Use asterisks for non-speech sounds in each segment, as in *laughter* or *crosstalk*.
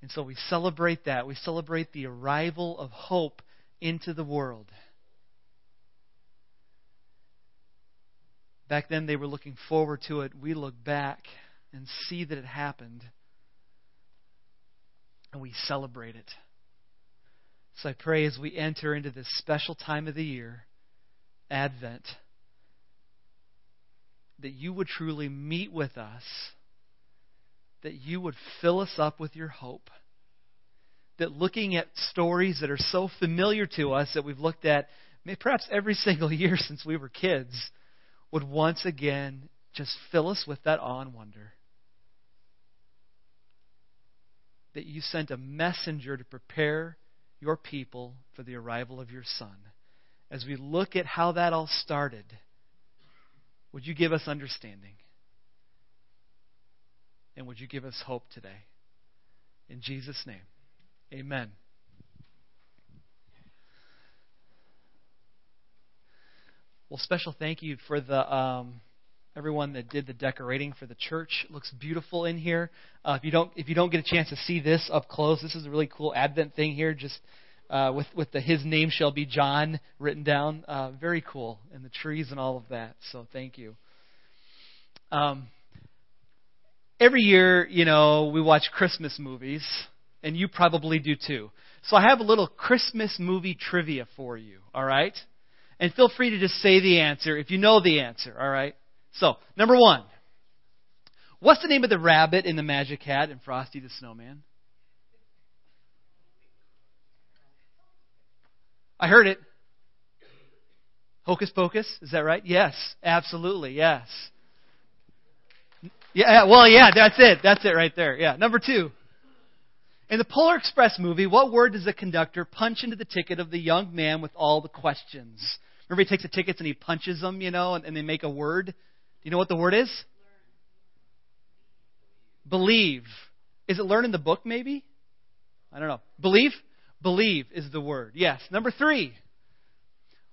And so we celebrate that. We celebrate the arrival of hope into the world. Back then, they were looking forward to it. We look back and see that it happened, and we celebrate it. So I pray as we enter into this special time of the year, Advent, that you would truly meet with us, that you would fill us up with your hope, that looking at stories that are so familiar to us that we've looked at perhaps every single *laughs* year since we were kids would once again just fill us with that awe and wonder. That you sent a messenger to prepare your people for the arrival of your Son. As we look at how that all started, would you give us understanding? And would you give us hope today? In Jesus' name, amen. Well, special thank you for the um, everyone that did the decorating for the church. It looks beautiful in here. Uh, if you don't if you don't get a chance to see this up close, this is a really cool Advent thing here. Just uh, with with the His name shall be John written down. Uh, very cool, and the trees and all of that. So thank you. Um, every year, you know, we watch Christmas movies, and you probably do too. So I have a little Christmas movie trivia for you. All right. And feel free to just say the answer if you know the answer, all right? So, number one. What's the name of the rabbit in the Magic Hat and Frosty the Snowman? I heard it. Hocus Pocus, is that right? Yes, absolutely, yes. Yeah, well, yeah, that's it. That's it right there. Yeah. Number two. In the Polar Express movie, what word does the conductor punch into the ticket of the young man with all the questions? Remember, he takes the tickets and he punches them, you know, and, and they make a word. Do you know what the word is? Believe. Is it learn in the book, maybe? I don't know. Believe? Believe is the word. Yes. Number three.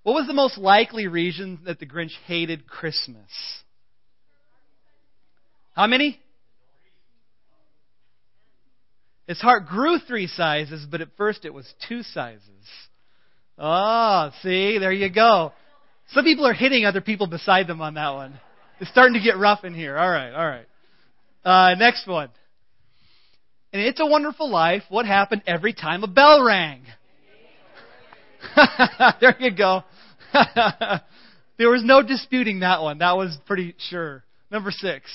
What was the most likely reason that the Grinch hated Christmas? How many? His heart grew three sizes, but at first it was two sizes. Oh, see, there you go. Some people are hitting other people beside them on that one. It's starting to get rough in here. All right, all right. Uh, next one. And It's a Wonderful Life, what happened every time a bell rang? *laughs* there you go. *laughs* there was no disputing that one. That was pretty sure. Number six.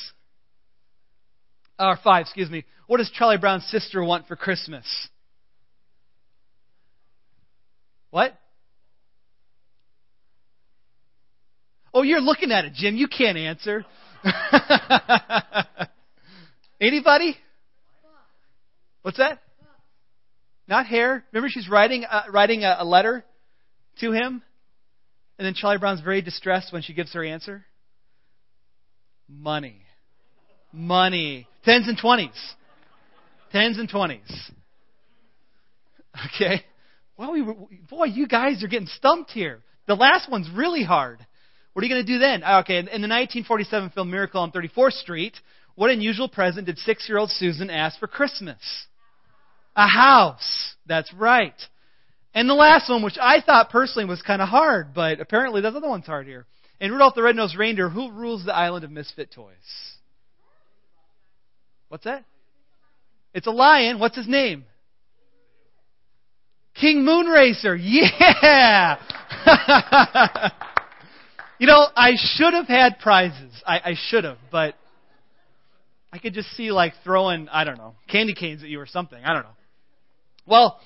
Or five, excuse me. What does Charlie Brown's sister want for Christmas? What? Oh, you're looking at it, Jim. You can't answer. *laughs* Anybody? What's that? Not hair. Remember, she's writing uh, writing a, a letter to him, and then Charlie Brown's very distressed when she gives her answer. Money, money, tens and twenties, tens and twenties. Okay. Well, we were, boy, you guys are getting stumped here. The last one's really hard. What are you going to do then? Ah, okay, in the 1947 film Miracle on 34th Street, what unusual present did six year old Susan ask for Christmas? A house. That's right. And the last one, which I thought personally was kind of hard, but apparently this other one's hard here. In Rudolph the Red-Nosed Reindeer, who rules the island of misfit toys? What's that? It's a lion. What's his name? King Moonracer. *laughs* Yeah! *laughs* you know, I should have had prizes. I, I should have, but I could just see like throwing, I don't know, candy canes at you or something. I don't know. Well,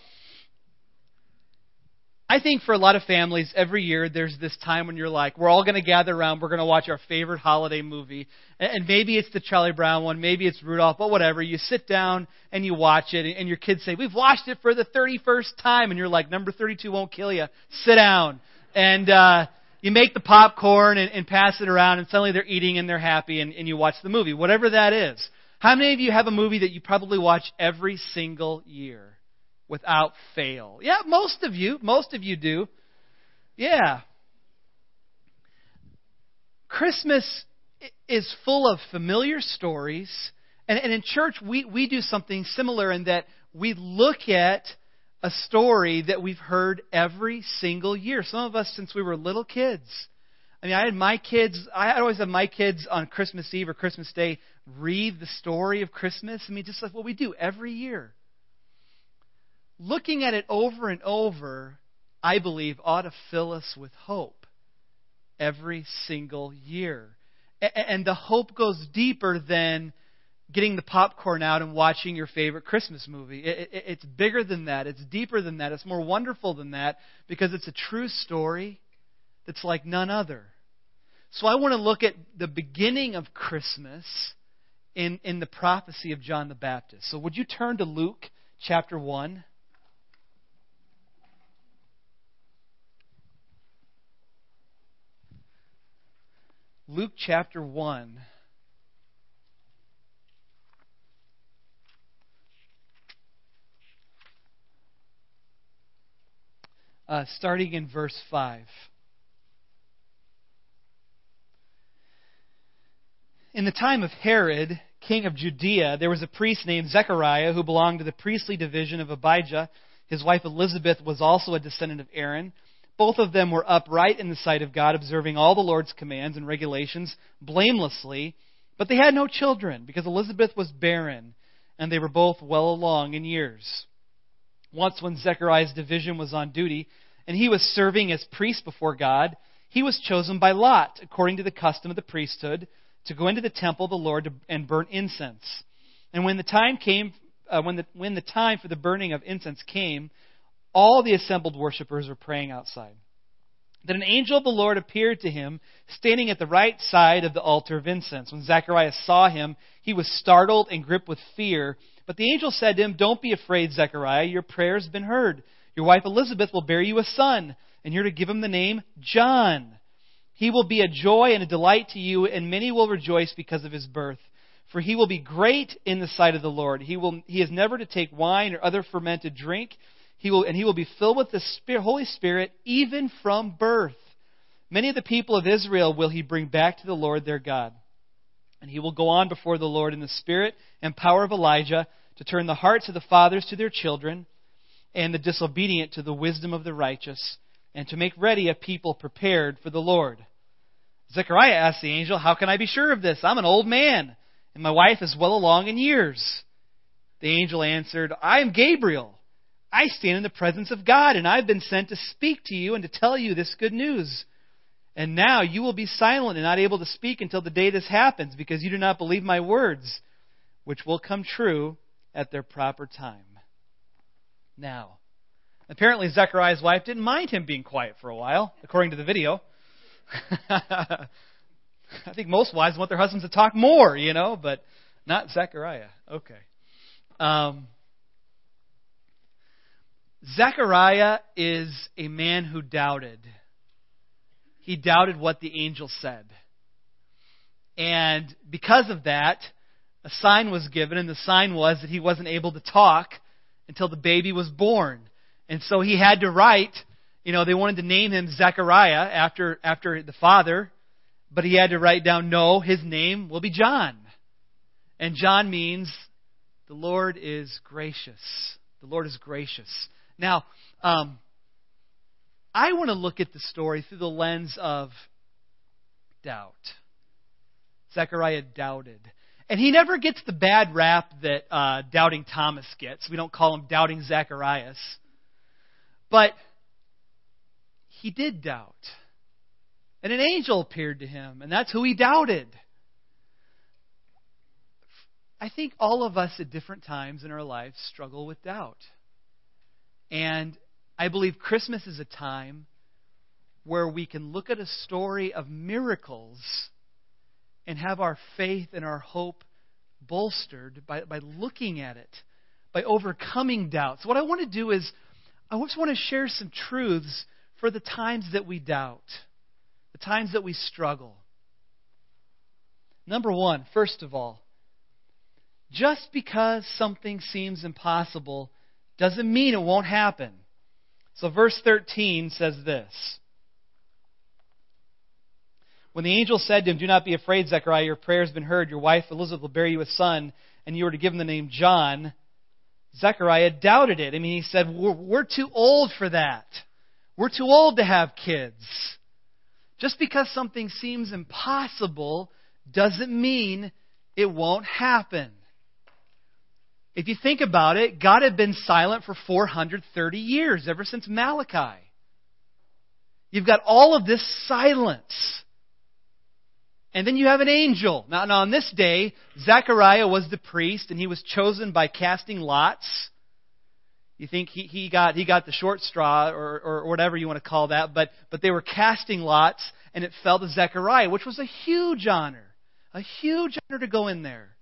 I think for a lot of families, every year there's this time when you're like, we're all going to gather around, we're going to watch our favorite holiday movie. And maybe it's the Charlie Brown one, maybe it's Rudolph, but whatever. You sit down and you watch it, and your kids say, We've watched it for the 31st time. And you're like, Number 32 won't kill you. Sit down. And, uh, you make the popcorn and, and pass it around, and suddenly they're eating and they're happy, and, and you watch the movie, whatever that is. How many of you have a movie that you probably watch every single year? Without fail. Yeah, most of you, most of you do. Yeah. Christmas is full of familiar stories And, and in church, we, we do something similar in that we look at a story that we've heard every single year. Some of us since we were little kids. I mean, I had my kids, I always have my kids on Christmas Eve or Christmas Day read the story of Christmas. I mean, just like what we do every year. Looking at it over and over, I believe, ought to fill us with hope every single year. And the hope goes deeper than getting the popcorn out and watching your favorite Christmas movie. It's bigger than that. It's deeper than that. It's more wonderful than that because it's a true story that's like none other. So I want to look at the beginning of Christmas in, in the prophecy of John the Baptist. So would you turn to Luke chapter 1? Luke chapter 1. Uh, starting in verse 5. In the time of Herod, king of Judea, there was a priest named Zechariah who belonged to the priestly division of Abijah. His wife Elizabeth was also a descendant of Aaron. Both of them were upright in the sight of God, observing all the Lord's commands and regulations blamelessly. But they had no children, because Elizabeth was barren, and they were both well along in years. Once, when Zechariah's division was on duty, and he was serving as priest before God, he was chosen by Lot, according to the custom of the priesthood to go into the temple of the Lord and burn incense. And when the time came, uh, when, the, when the time for the burning of incense came, all the assembled worshippers were praying outside. Then an angel of the Lord appeared to him, standing at the right side of the altar of incense. When Zechariah saw him, he was startled and gripped with fear. But the angel said to him, Don't be afraid, Zechariah. Your prayer has been heard. Your wife Elizabeth will bear you a son, and you're to give him the name John. He will be a joy and a delight to you, and many will rejoice because of his birth. For he will be great in the sight of the Lord. He, will, he is never to take wine or other fermented drink, he will, and he will be filled with the Spirit, Holy Spirit even from birth. Many of the people of Israel will he bring back to the Lord their God. And he will go on before the Lord in the spirit and power of Elijah to turn the hearts of the fathers to their children and the disobedient to the wisdom of the righteous and to make ready a people prepared for the Lord. Zechariah asked the angel, How can I be sure of this? I'm an old man, and my wife is well along in years. The angel answered, I am Gabriel. I stand in the presence of God, and I've been sent to speak to you and to tell you this good news. And now you will be silent and not able to speak until the day this happens, because you do not believe my words, which will come true at their proper time. Now, Apparently, Zechariah's wife didn't mind him being quiet for a while, according to the video. *laughs* I think most wives want their husbands to talk more, you know, but not Zechariah. Okay. Um, Zechariah is a man who doubted. He doubted what the angel said. And because of that, a sign was given, and the sign was that he wasn't able to talk until the baby was born. And so he had to write, you know, they wanted to name him Zechariah after, after the father, but he had to write down, no, his name will be John. And John means the Lord is gracious. The Lord is gracious. Now, um, I want to look at the story through the lens of doubt. Zechariah doubted. And he never gets the bad rap that uh, doubting Thomas gets. We don't call him doubting Zacharias. But he did doubt. And an angel appeared to him, and that's who he doubted. I think all of us at different times in our lives struggle with doubt. And I believe Christmas is a time where we can look at a story of miracles and have our faith and our hope bolstered by, by looking at it, by overcoming doubts. What I want to do is I just want to share some truths for the times that we doubt, the times that we struggle. Number one, first of all, just because something seems impossible doesn't mean it won't happen. So, verse 13 says this When the angel said to him, Do not be afraid, Zechariah, your prayer has been heard. Your wife Elizabeth will bear you a son and you were to give him the name John, Zechariah doubted it. I mean, he said, we're, we're too old for that. We're too old to have kids. Just because something seems impossible doesn't mean it won't happen. If you think about it, God had been silent for 430 years, ever since Malachi. You've got all of this silence. And then you have an angel. Now, now on this day, Zechariah was the priest, and he was chosen by casting lots. You think he, he got he got the short straw or, or whatever you want to call that, but but they were casting lots, and it fell to Zechariah, which was a huge honor, a huge honor to go in there.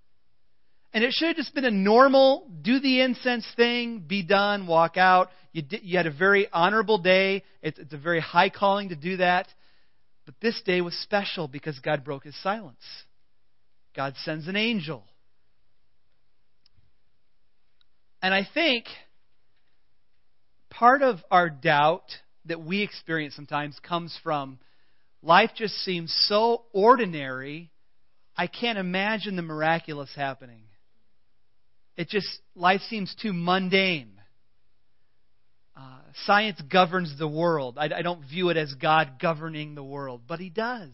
And it should have just been a normal do the incense thing, be done, walk out. You, did, you had a very honorable day. It's, it's a very high calling to do that. But this day was special because God broke his silence. God sends an angel. And I think part of our doubt that we experience sometimes comes from life just seems so ordinary, I can't imagine the miraculous happening. It just, life seems too mundane. Uh, science governs the world. I, I don't view it as God governing the world, but He does.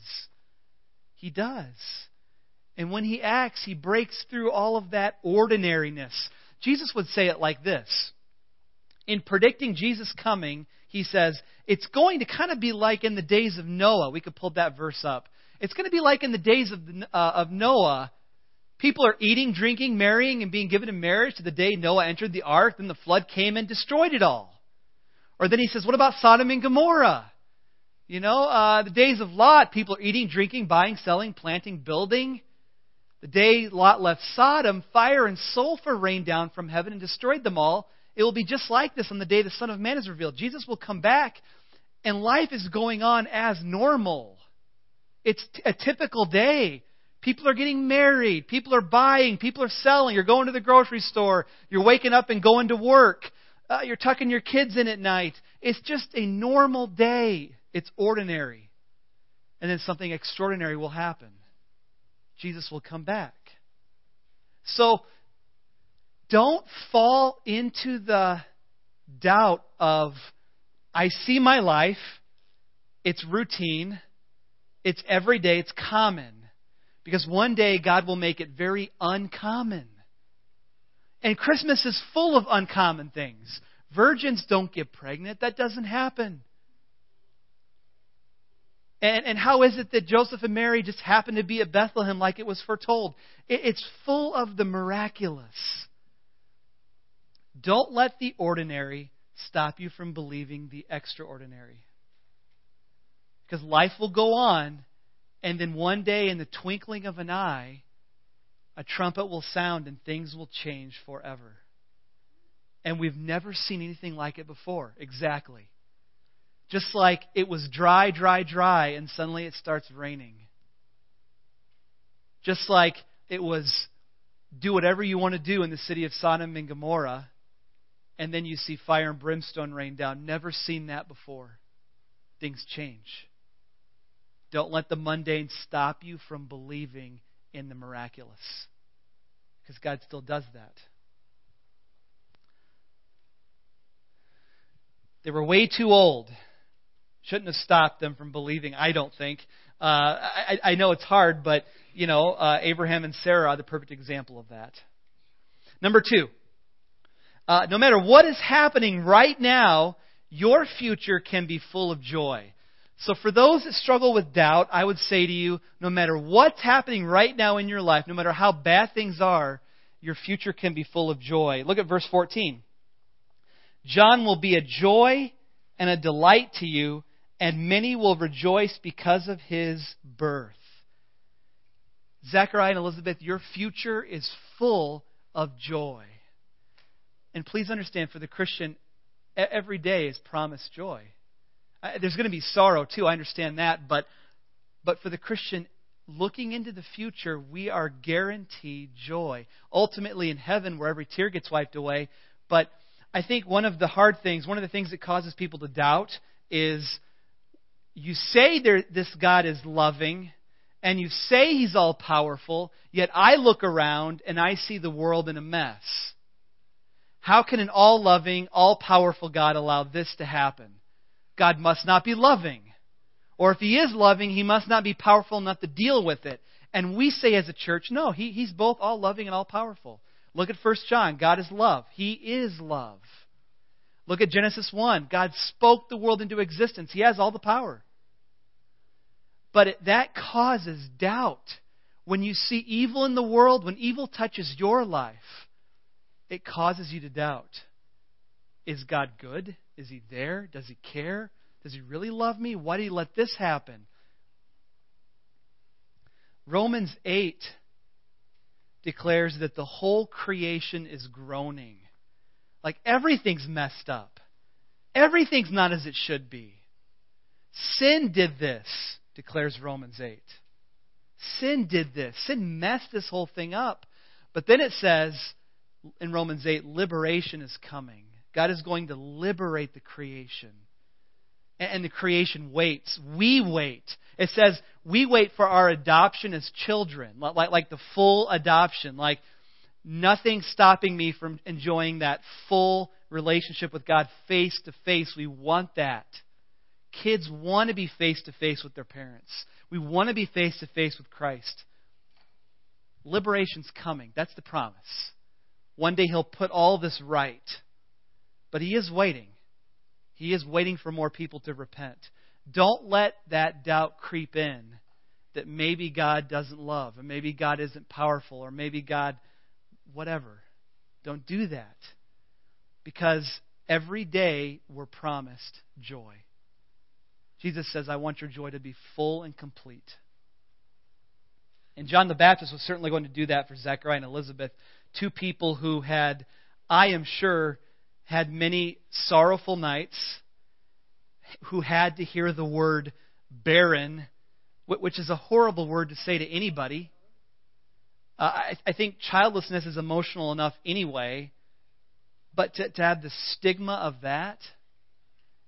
He does. And when He acts, He breaks through all of that ordinariness. Jesus would say it like this In predicting Jesus' coming, He says, it's going to kind of be like in the days of Noah. We could pull that verse up. It's going to be like in the days of, uh, of Noah People are eating, drinking, marrying, and being given in marriage to the day Noah entered the ark. Then the flood came and destroyed it all. Or then he says, what about Sodom and Gomorrah? You know, uh, the days of Lot, people are eating, drinking, buying, selling, planting, building. The day Lot left Sodom, fire and sulfur rained down from heaven and destroyed them all. It will be just like this on the day the Son of Man is revealed. Jesus will come back, and life is going on as normal. It's a typical day. People are getting married. People are buying. People are selling. You're going to the grocery store. You're waking up and going to work. Uh, you're tucking your kids in at night. It's just a normal day. It's ordinary. And then something extraordinary will happen. Jesus will come back. So, don't fall into the doubt of, I see my life, it's routine, it's everyday, it's common. Because one day God will make it very uncommon. And Christmas is full of uncommon things. Virgins don't get pregnant. That doesn't happen. And, and how is it that Joseph and Mary just happened to be at Bethlehem like it was foretold? It, it's full of the miraculous. Don't let the ordinary stop you from believing the extraordinary. Because life will go on, and then one day, in the twinkling of an eye, a trumpet will sound and things will change forever. And we've never seen anything like it before. Exactly. Just like it was dry, dry, dry, and suddenly it starts raining. Just like it was do whatever you want to do in the city of Sodom and Gomorrah, and then you see fire and brimstone rain down. Never seen that before. Things change. Don't let the mundane stop you from believing in the miraculous. Because God still does that. They were way too old. Shouldn't have stopped them from believing, I don't think. Uh, I, I know it's hard, but, you know, uh, Abraham and Sarah are the perfect example of that. Number two, uh, no matter what is happening right now, your future can be full of joy. So, for those that struggle with doubt, I would say to you no matter what's happening right now in your life, no matter how bad things are, your future can be full of joy. Look at verse 14. John will be a joy and a delight to you, and many will rejoice because of his birth. Zechariah and Elizabeth, your future is full of joy. And please understand, for the Christian, every day is promised joy. There's going to be sorrow too, I understand that, but but for the Christian looking into the future, we are guaranteed joy. Ultimately in heaven where every tear gets wiped away, but I think one of the hard things, one of the things that causes people to doubt is you say this God is loving and you say he's all powerful, yet I look around and I see the world in a mess. How can an all loving, all powerful God allow this to happen? God must not be loving. Or if he is loving, he must not be powerful enough to deal with it. And we say as a church, no, he, he's both all loving and all powerful. Look at 1 John. God is love. He is love. Look at Genesis 1. God spoke the world into existence. He has all the power. But it, that causes doubt. When you see evil in the world, when evil touches your life, it causes you to doubt. Is God good? Is He there? Does He care? Does He really love me? Why did He let this happen? Romans 8 declares that the whole creation is groaning. Like everything's messed up. Everything's not as it should be. Sin did this, declares Romans 8. Sin did this. Sin messed this whole thing up. But then it says in Romans 8, liberation is coming. God is going to liberate the creation. And the creation waits. We wait. It says we wait for our adoption as children, like, like the full adoption, like nothing stopping me from enjoying that full relationship with God face to face. We want that. Kids want to be face to face with their parents. We want to be face to face with Christ. Liberation's coming. That's the promise. One day He'll put all this right. But He is waiting. He is waiting for more people to repent. Don't let that doubt creep in that maybe God doesn't love, or maybe God isn't powerful, or maybe God, whatever. Don't do that. Because every day we're promised joy. Jesus says, I want your joy to be full and complete. And John the Baptist was certainly going to do that for Zechariah and Elizabeth, two people who had, I am sure, had many sorrowful nights, who had to hear the word barren, which is a horrible word to say to anybody. Uh, I, I think childlessness is emotional enough anyway, but to, to have the stigma of that,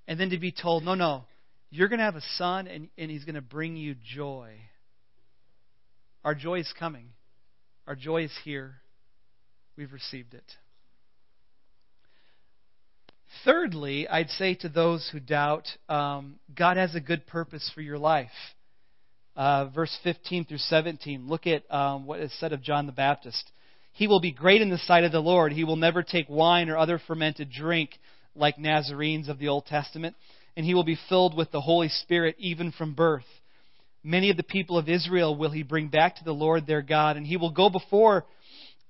and then to be told, no, no, you're going to have a son and, and he's going to bring you joy. Our joy is coming. Our joy is here. We've received it. Thirdly, I'd say to those who doubt, um, God has a good purpose for your life. Uh, verse 15 through 17. Look at um, what is said of John the Baptist. He will be great in the sight of the Lord. He will never take wine or other fermented drink like Nazarenes of the Old Testament, and he will be filled with the Holy Spirit even from birth. Many of the people of Israel will he bring back to the Lord their God, and he will go before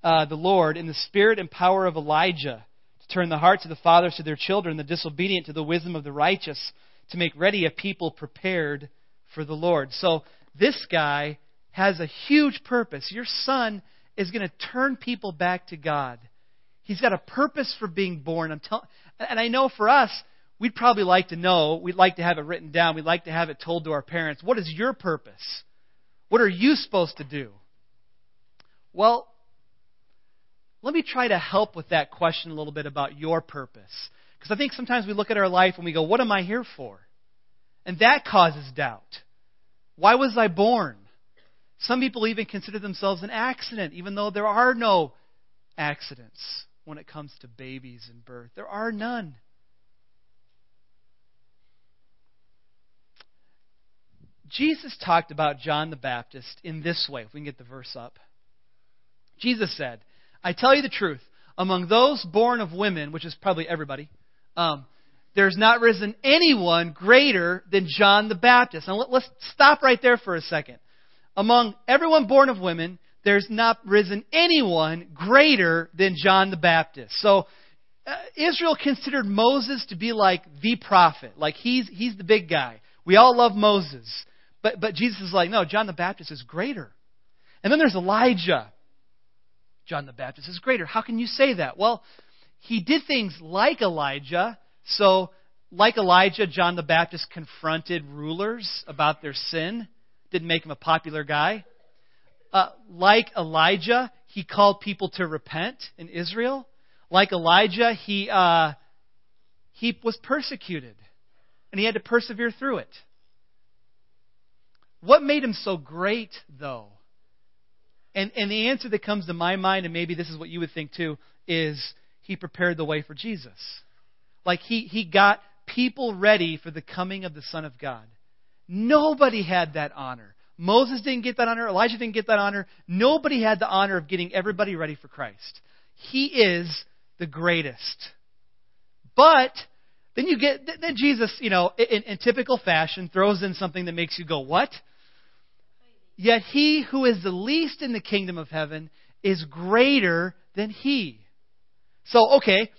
uh, the Lord in the spirit and power of Elijah turn the hearts of the fathers to their children, the disobedient to the wisdom of the righteous, to make ready a people prepared for the Lord. So this guy has a huge purpose. Your son is going to turn people back to God. He's got a purpose for being born. I'm tell- and I know for us, we'd probably like to know, we'd like to have it written down, we'd like to have it told to our parents. What is your purpose? What are you supposed to do? Well, let me try to help with that question a little bit about your purpose. Because I think sometimes we look at our life and we go, What am I here for? And that causes doubt. Why was I born? Some people even consider themselves an accident, even though there are no accidents when it comes to babies and birth. There are none. Jesus talked about John the Baptist in this way, if we can get the verse up. Jesus said, I tell you the truth. Among those born of women, which is probably everybody, um, there's not risen anyone greater than John the Baptist. Now let, us stop right there for a second. Among everyone born of women, there's not risen anyone greater than John the Baptist. So uh, Israel considered Moses to be like the prophet, like he's he's the big guy. We all love Moses, but but Jesus is like, no, John the Baptist is greater. And then there's Elijah. John the Baptist is greater. How can you say that? Well, he did things like Elijah. So, like Elijah, John the Baptist confronted rulers about their sin. Didn't make him a popular guy. Uh, like Elijah, he called people to repent in Israel. Like Elijah, he uh, he was persecuted, and he had to persevere through it. What made him so great, though? And, and the answer that comes to my mind, and maybe this is what you would think too, is he prepared the way for Jesus. Like he, he got people ready for the coming of the Son of God. Nobody had that honor. Moses didn't get that honor. Elijah didn't get that honor. Nobody had the honor of getting everybody ready for Christ. He is the greatest. But then you get then Jesus, you know, in, in typical fashion, throws in something that makes you go, "What?" Yet he who is the least in the kingdom of heaven is greater than he. So, okay,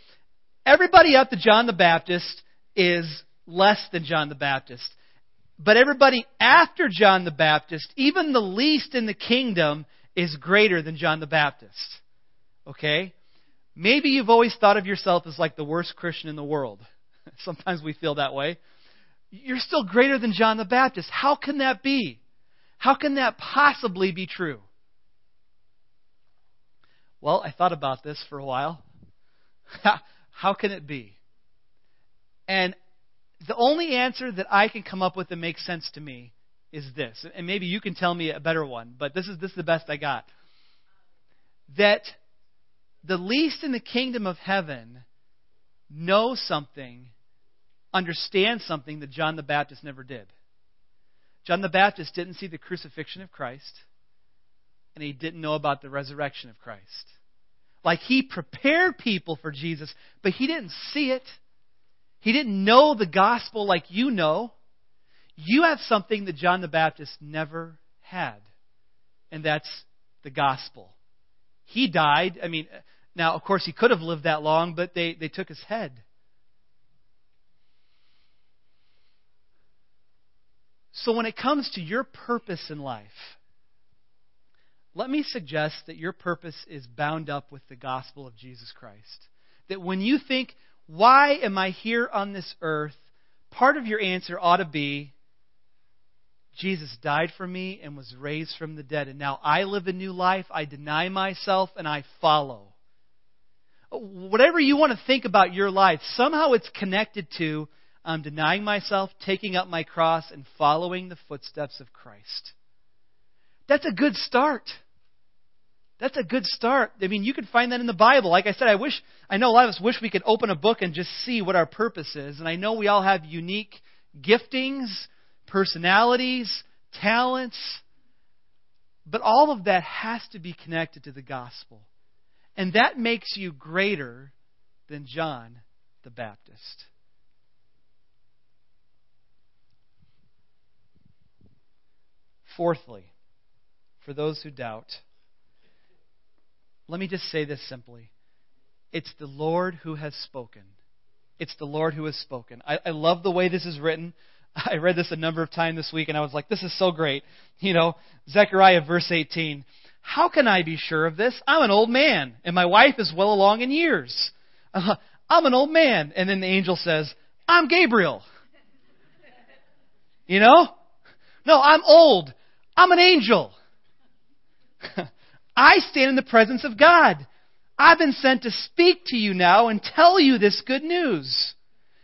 everybody up to John the Baptist is less than John the Baptist. But everybody after John the Baptist, even the least in the kingdom, is greater than John the Baptist. Okay? Maybe you've always thought of yourself as like the worst Christian in the world. *laughs* Sometimes we feel that way. You're still greater than John the Baptist. How can that be? How can that possibly be true? Well, I thought about this for a while. How can it be? And the only answer that I can come up with that makes sense to me is this. And maybe you can tell me a better one, but this is this is the best I got. That the least in the kingdom of heaven know something, understand something that John the Baptist never did. John the Baptist didn't see the crucifixion of Christ, and he didn't know about the resurrection of Christ. Like he prepared people for Jesus, but he didn't see it. He didn't know the gospel like you know. You have something that John the Baptist never had, and that's the gospel. He died. I mean, now, of course, he could have lived that long, but they, they took his head. So, when it comes to your purpose in life, let me suggest that your purpose is bound up with the gospel of Jesus Christ. That when you think, why am I here on this earth? Part of your answer ought to be Jesus died for me and was raised from the dead, and now I live a new life. I deny myself and I follow. Whatever you want to think about your life, somehow it's connected to I'm denying myself, taking up my cross, and following the footsteps of Christ. That's a good start. That's a good start. I mean, you can find that in the Bible. Like I said, I wish, I know a lot of us wish we could open a book and just see what our purpose is. And I know we all have unique giftings, personalities, talents. But all of that has to be connected to the gospel. And that makes you greater than John the Baptist. Fourthly, for those who doubt, let me just say this simply it's the Lord who has spoken. It's the Lord who has spoken. I, I love the way this is written. *laughs* I read this a number of times this week and I was like, this is so great. You know, Zechariah verse 18. How can I be sure of this? I'm an old man and my wife is well along in years. Uh, I'm an old man. And then the angel says, I'm Gabriel. You know? No, I'm old. I'm an angel. *laughs* I stand in the presence of God. I've been sent to speak to you now and tell you this good news.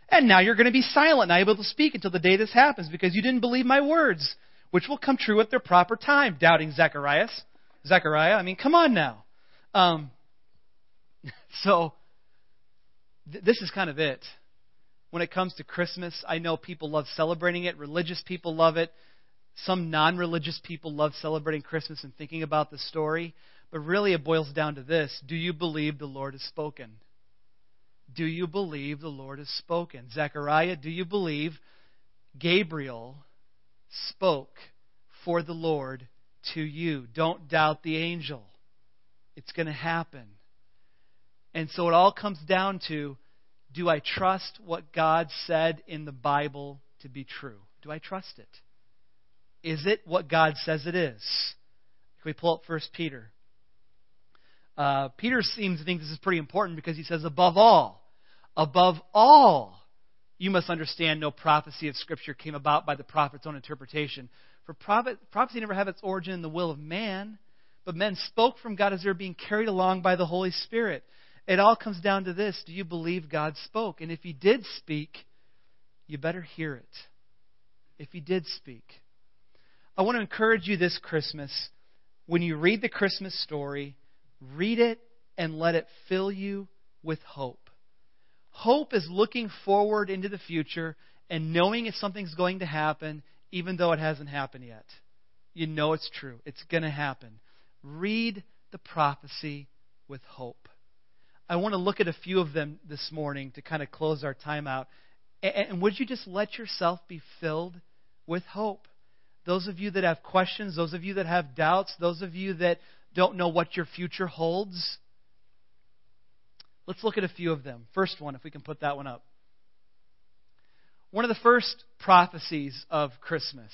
And now you're going to be silent, not able to speak until the day this happens because you didn't believe my words, which will come true at their proper time. Doubting Zacharias. Zechariah, I mean, come on now. Um, *laughs* so, th- this is kind of it. When it comes to Christmas, I know people love celebrating it. Religious people love it. Some non religious people love celebrating Christmas and thinking about the story, but really it boils down to this Do you believe the Lord has spoken? Do you believe the Lord has spoken? Zechariah, do you believe Gabriel spoke for the Lord to you? Don't doubt the angel. It's going to happen. And so it all comes down to do I trust what God said in the Bible to be true? Do I trust it? Is it what God says it is? Can we pull up First Peter? Uh, Peter seems to think this is pretty important because he says, above all, above all, you must understand no prophecy of Scripture came about by the prophet's own interpretation. For prophet, prophecy never had its origin in the will of man, but men spoke from God as they were being carried along by the Holy Spirit. It all comes down to this do you believe God spoke? And if He did speak, you better hear it. If He did speak. I want to encourage you this Christmas when you read the Christmas story, read it and let it fill you with hope. Hope is looking forward into the future and knowing if something's going to happen, even though it hasn't happened yet. You know it's true, it's going to happen. Read the prophecy with hope. I want to look at a few of them this morning to kind of close our time out. And would you just let yourself be filled with hope? Those of you that have questions, those of you that have doubts, those of you that don't know what your future holds, let's look at a few of them. First one, if we can put that one up. One of the first prophecies of Christmas,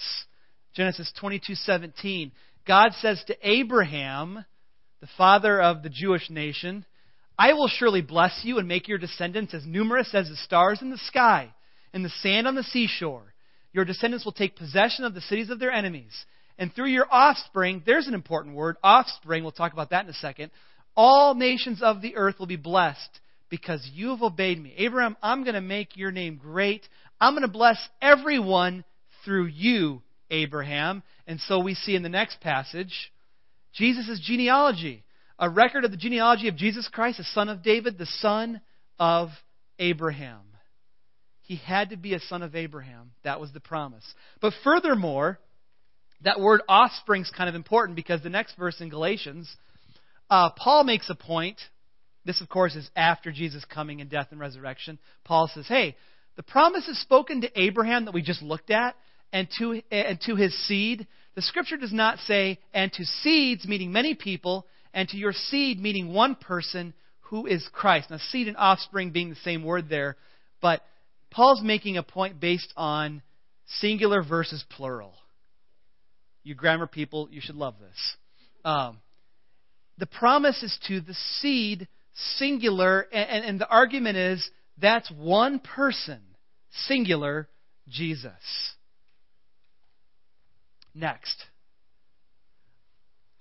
Genesis 22:17, God says to Abraham, the father of the Jewish nation, I will surely bless you and make your descendants as numerous as the stars in the sky and the sand on the seashore. Your descendants will take possession of the cities of their enemies. And through your offspring, there's an important word, offspring, we'll talk about that in a second, all nations of the earth will be blessed because you have obeyed me. Abraham, I'm going to make your name great. I'm going to bless everyone through you, Abraham. And so we see in the next passage Jesus' genealogy a record of the genealogy of Jesus Christ, the son of David, the son of Abraham. He had to be a son of Abraham. That was the promise. But furthermore, that word offspring is kind of important because the next verse in Galatians, uh, Paul makes a point. This, of course, is after Jesus' coming and death and resurrection. Paul says, hey, the promise is spoken to Abraham that we just looked at and to, and to his seed. The scripture does not say, and to seeds, meaning many people, and to your seed, meaning one person who is Christ. Now, seed and offspring being the same word there, but Paul's making a point based on singular versus plural. You grammar people, you should love this. Um, the promise is to the seed, singular, and, and, and the argument is that's one person, singular, Jesus. Next.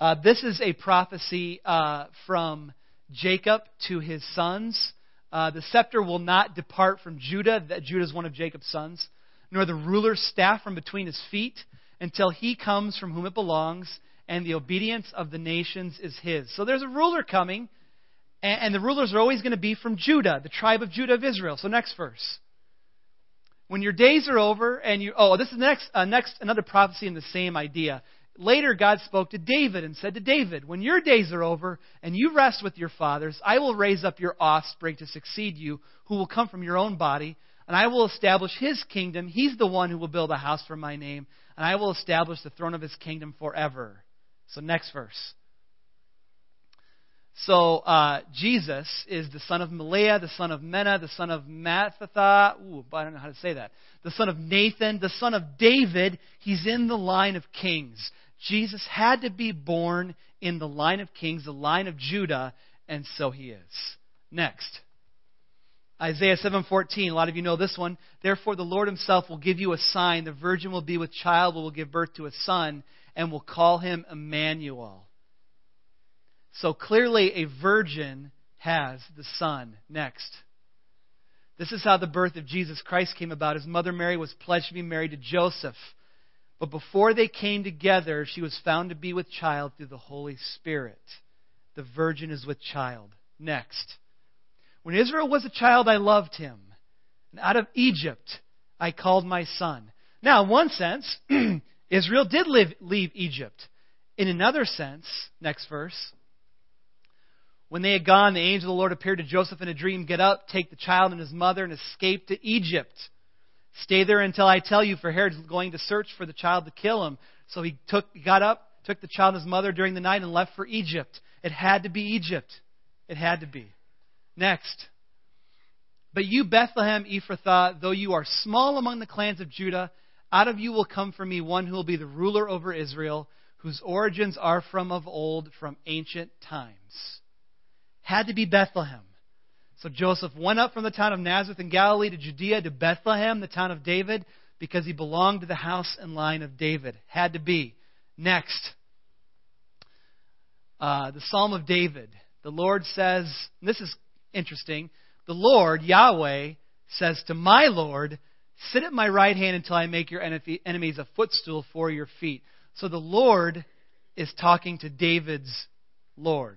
Uh, this is a prophecy uh, from Jacob to his sons. Uh, the scepter will not depart from Judah, that Judah is one of Jacob's sons, nor the ruler's staff from between his feet, until he comes from whom it belongs, and the obedience of the nations is his. So there's a ruler coming, and, and the rulers are always going to be from Judah, the tribe of Judah of Israel. So next verse. When your days are over, and you oh, this is next uh, next another prophecy in the same idea. Later, God spoke to David and said to David, When your days are over and you rest with your fathers, I will raise up your offspring to succeed you, who will come from your own body, and I will establish his kingdom. He's the one who will build a house for my name, and I will establish the throne of his kingdom forever. So, next verse. So, uh, Jesus is the son of Melea, the son of Menna, the son of Mattatha. Ooh, I don't know how to say that. The son of Nathan, the son of David. He's in the line of kings. Jesus had to be born in the line of kings, the line of Judah, and so he is. Next. Isaiah 7:14, a lot of you know this one. Therefore the Lord himself will give you a sign, the virgin will be with child, will give birth to a son, and will call him Emmanuel. So clearly a virgin has the son. Next. This is how the birth of Jesus Christ came about. His mother Mary was pledged to be married to Joseph. But before they came together, she was found to be with child through the Holy Spirit. The virgin is with child. Next. When Israel was a child, I loved him. And out of Egypt, I called my son. Now, in one sense, *clears throat* Israel did live, leave Egypt. In another sense, next verse, when they had gone, the angel of the Lord appeared to Joseph in a dream Get up, take the child and his mother, and escape to Egypt. Stay there until I tell you, for Herod's going to search for the child to kill him. So he took, got up, took the child and his mother during the night, and left for Egypt. It had to be Egypt. It had to be. Next. But you, Bethlehem Ephrathah, though you are small among the clans of Judah, out of you will come for me one who will be the ruler over Israel, whose origins are from of old, from ancient times. Had to be Bethlehem. So Joseph went up from the town of Nazareth in Galilee to Judea to Bethlehem, the town of David, because he belonged to the house and line of David. Had to be. Next, uh, the Psalm of David. The Lord says, this is interesting, the Lord, Yahweh, says to my Lord, Sit at my right hand until I make your enemies a footstool for your feet. So the Lord is talking to David's Lord,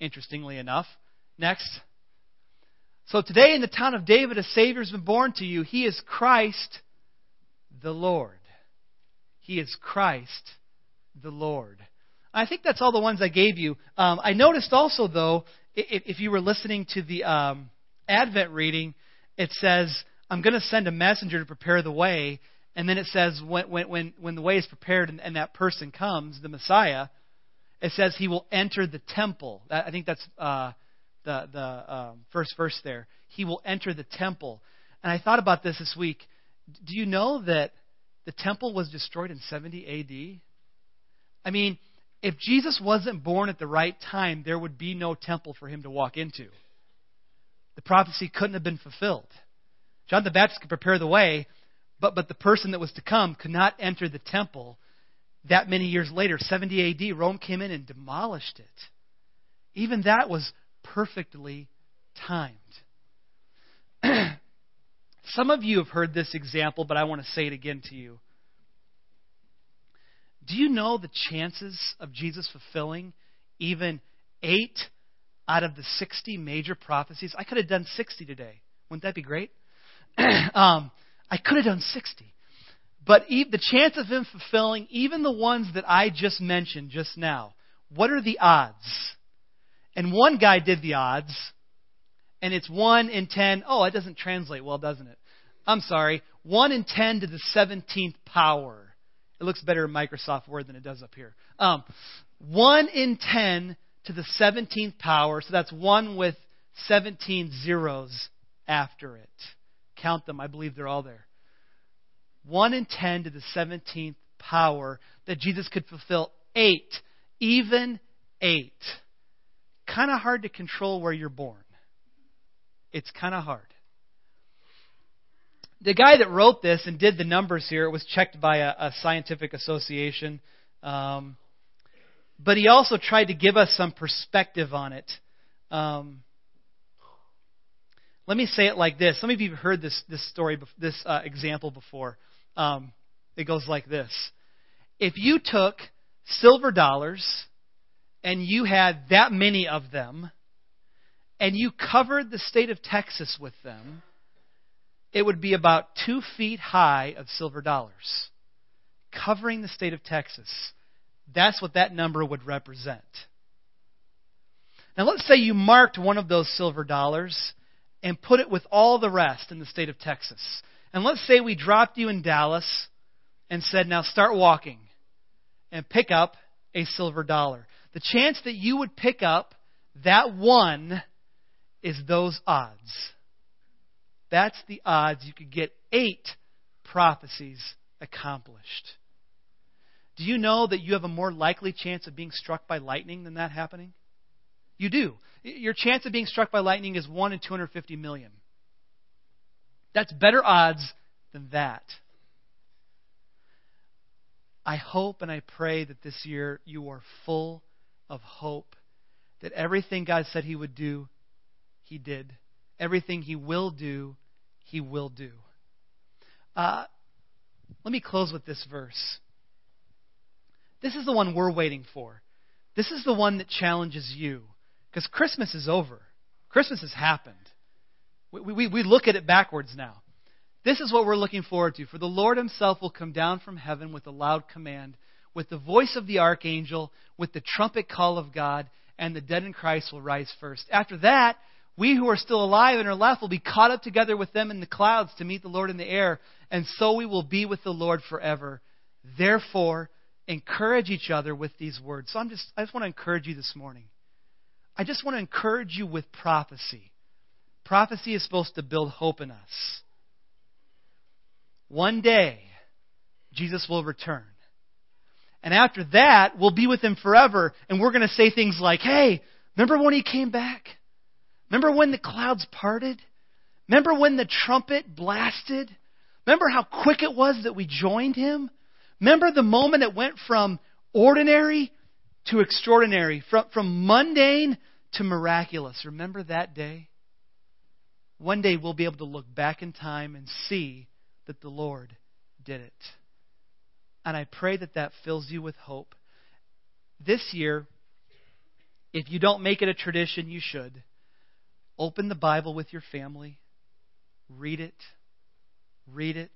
interestingly enough. Next. So today in the town of David, a Savior has been born to you. He is Christ the Lord. He is Christ the Lord. I think that's all the ones I gave you. Um, I noticed also, though, if, if you were listening to the um, Advent reading, it says, I'm going to send a messenger to prepare the way. And then it says, when, when, when the way is prepared and, and that person comes, the Messiah, it says he will enter the temple. I think that's uh, the, the um, first verse there. He will enter the temple. And I thought about this this week. Do you know that the temple was destroyed in 70 AD? I mean, if Jesus wasn't born at the right time, there would be no temple for him to walk into. The prophecy couldn't have been fulfilled. John the Baptist could prepare the way, but, but the person that was to come could not enter the temple that many years later. 70 AD, Rome came in and demolished it. Even that was perfectly timed. *clears throat* Some of you have heard this example, but I want to say it again to you. Do you know the chances of Jesus fulfilling even eight out of the 60 major prophecies? I could have done 60 today. Wouldn't that be great? *clears throat* um, I could have done 60. But the chance of him fulfilling even the ones that I just mentioned just now, what are the odds? And one guy did the odds, and it's 1 in 10. Oh, it doesn't translate well, doesn't it? I'm sorry. 1 in 10 to the 17th power. It looks better in Microsoft Word than it does up here. Um, 1 in 10 to the 17th power, so that's 1 with 17 zeros after it. Count them, I believe they're all there. 1 in 10 to the 17th power that Jesus could fulfill 8, even 8. Kind of hard to control where you're born. It's kind of hard the guy that wrote this and did the numbers here, it was checked by a, a scientific association. Um, but he also tried to give us some perspective on it. Um, let me say it like this. Some of you have heard this, this story, this uh, example before. Um, it goes like this. If you took silver dollars and you had that many of them, and you covered the state of Texas with them, it would be about two feet high of silver dollars, covering the state of Texas. That's what that number would represent. Now, let's say you marked one of those silver dollars and put it with all the rest in the state of Texas. And let's say we dropped you in Dallas and said, now start walking and pick up a silver dollar. The chance that you would pick up that one is those odds. That's the odds you could get eight prophecies accomplished. Do you know that you have a more likely chance of being struck by lightning than that happening? You do. Your chance of being struck by lightning is 1 in 250 million. That's better odds than that. I hope and I pray that this year you are full of hope that everything God said He would do, He did. Everything He will do, he will do. Uh, let me close with this verse. This is the one we're waiting for. This is the one that challenges you. Because Christmas is over. Christmas has happened. We, we, we look at it backwards now. This is what we're looking forward to. For the Lord himself will come down from heaven with a loud command, with the voice of the archangel, with the trumpet call of God, and the dead in Christ will rise first. After that, we who are still alive and are left will be caught up together with them in the clouds to meet the Lord in the air, and so we will be with the Lord forever. Therefore, encourage each other with these words. So I'm just I just want to encourage you this morning. I just want to encourage you with prophecy. Prophecy is supposed to build hope in us. One day, Jesus will return. And after that, we'll be with him forever, and we're going to say things like, hey, remember when he came back? Remember when the clouds parted? Remember when the trumpet blasted? Remember how quick it was that we joined him? Remember the moment it went from ordinary to extraordinary, from, from mundane to miraculous. Remember that day? One day we'll be able to look back in time and see that the Lord did it. And I pray that that fills you with hope. This year, if you don't make it a tradition, you should. Open the Bible with your family, read it, read it.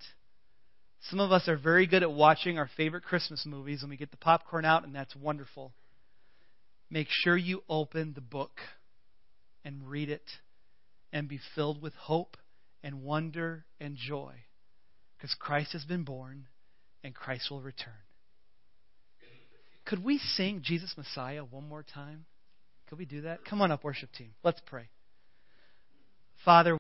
Some of us are very good at watching our favorite Christmas movies and we get the popcorn out, and that's wonderful. Make sure you open the book and read it and be filled with hope and wonder and joy because Christ has been born and Christ will return. Could we sing Jesus Messiah one more time? Could we do that? Come on up, worship team. Let's pray. Father,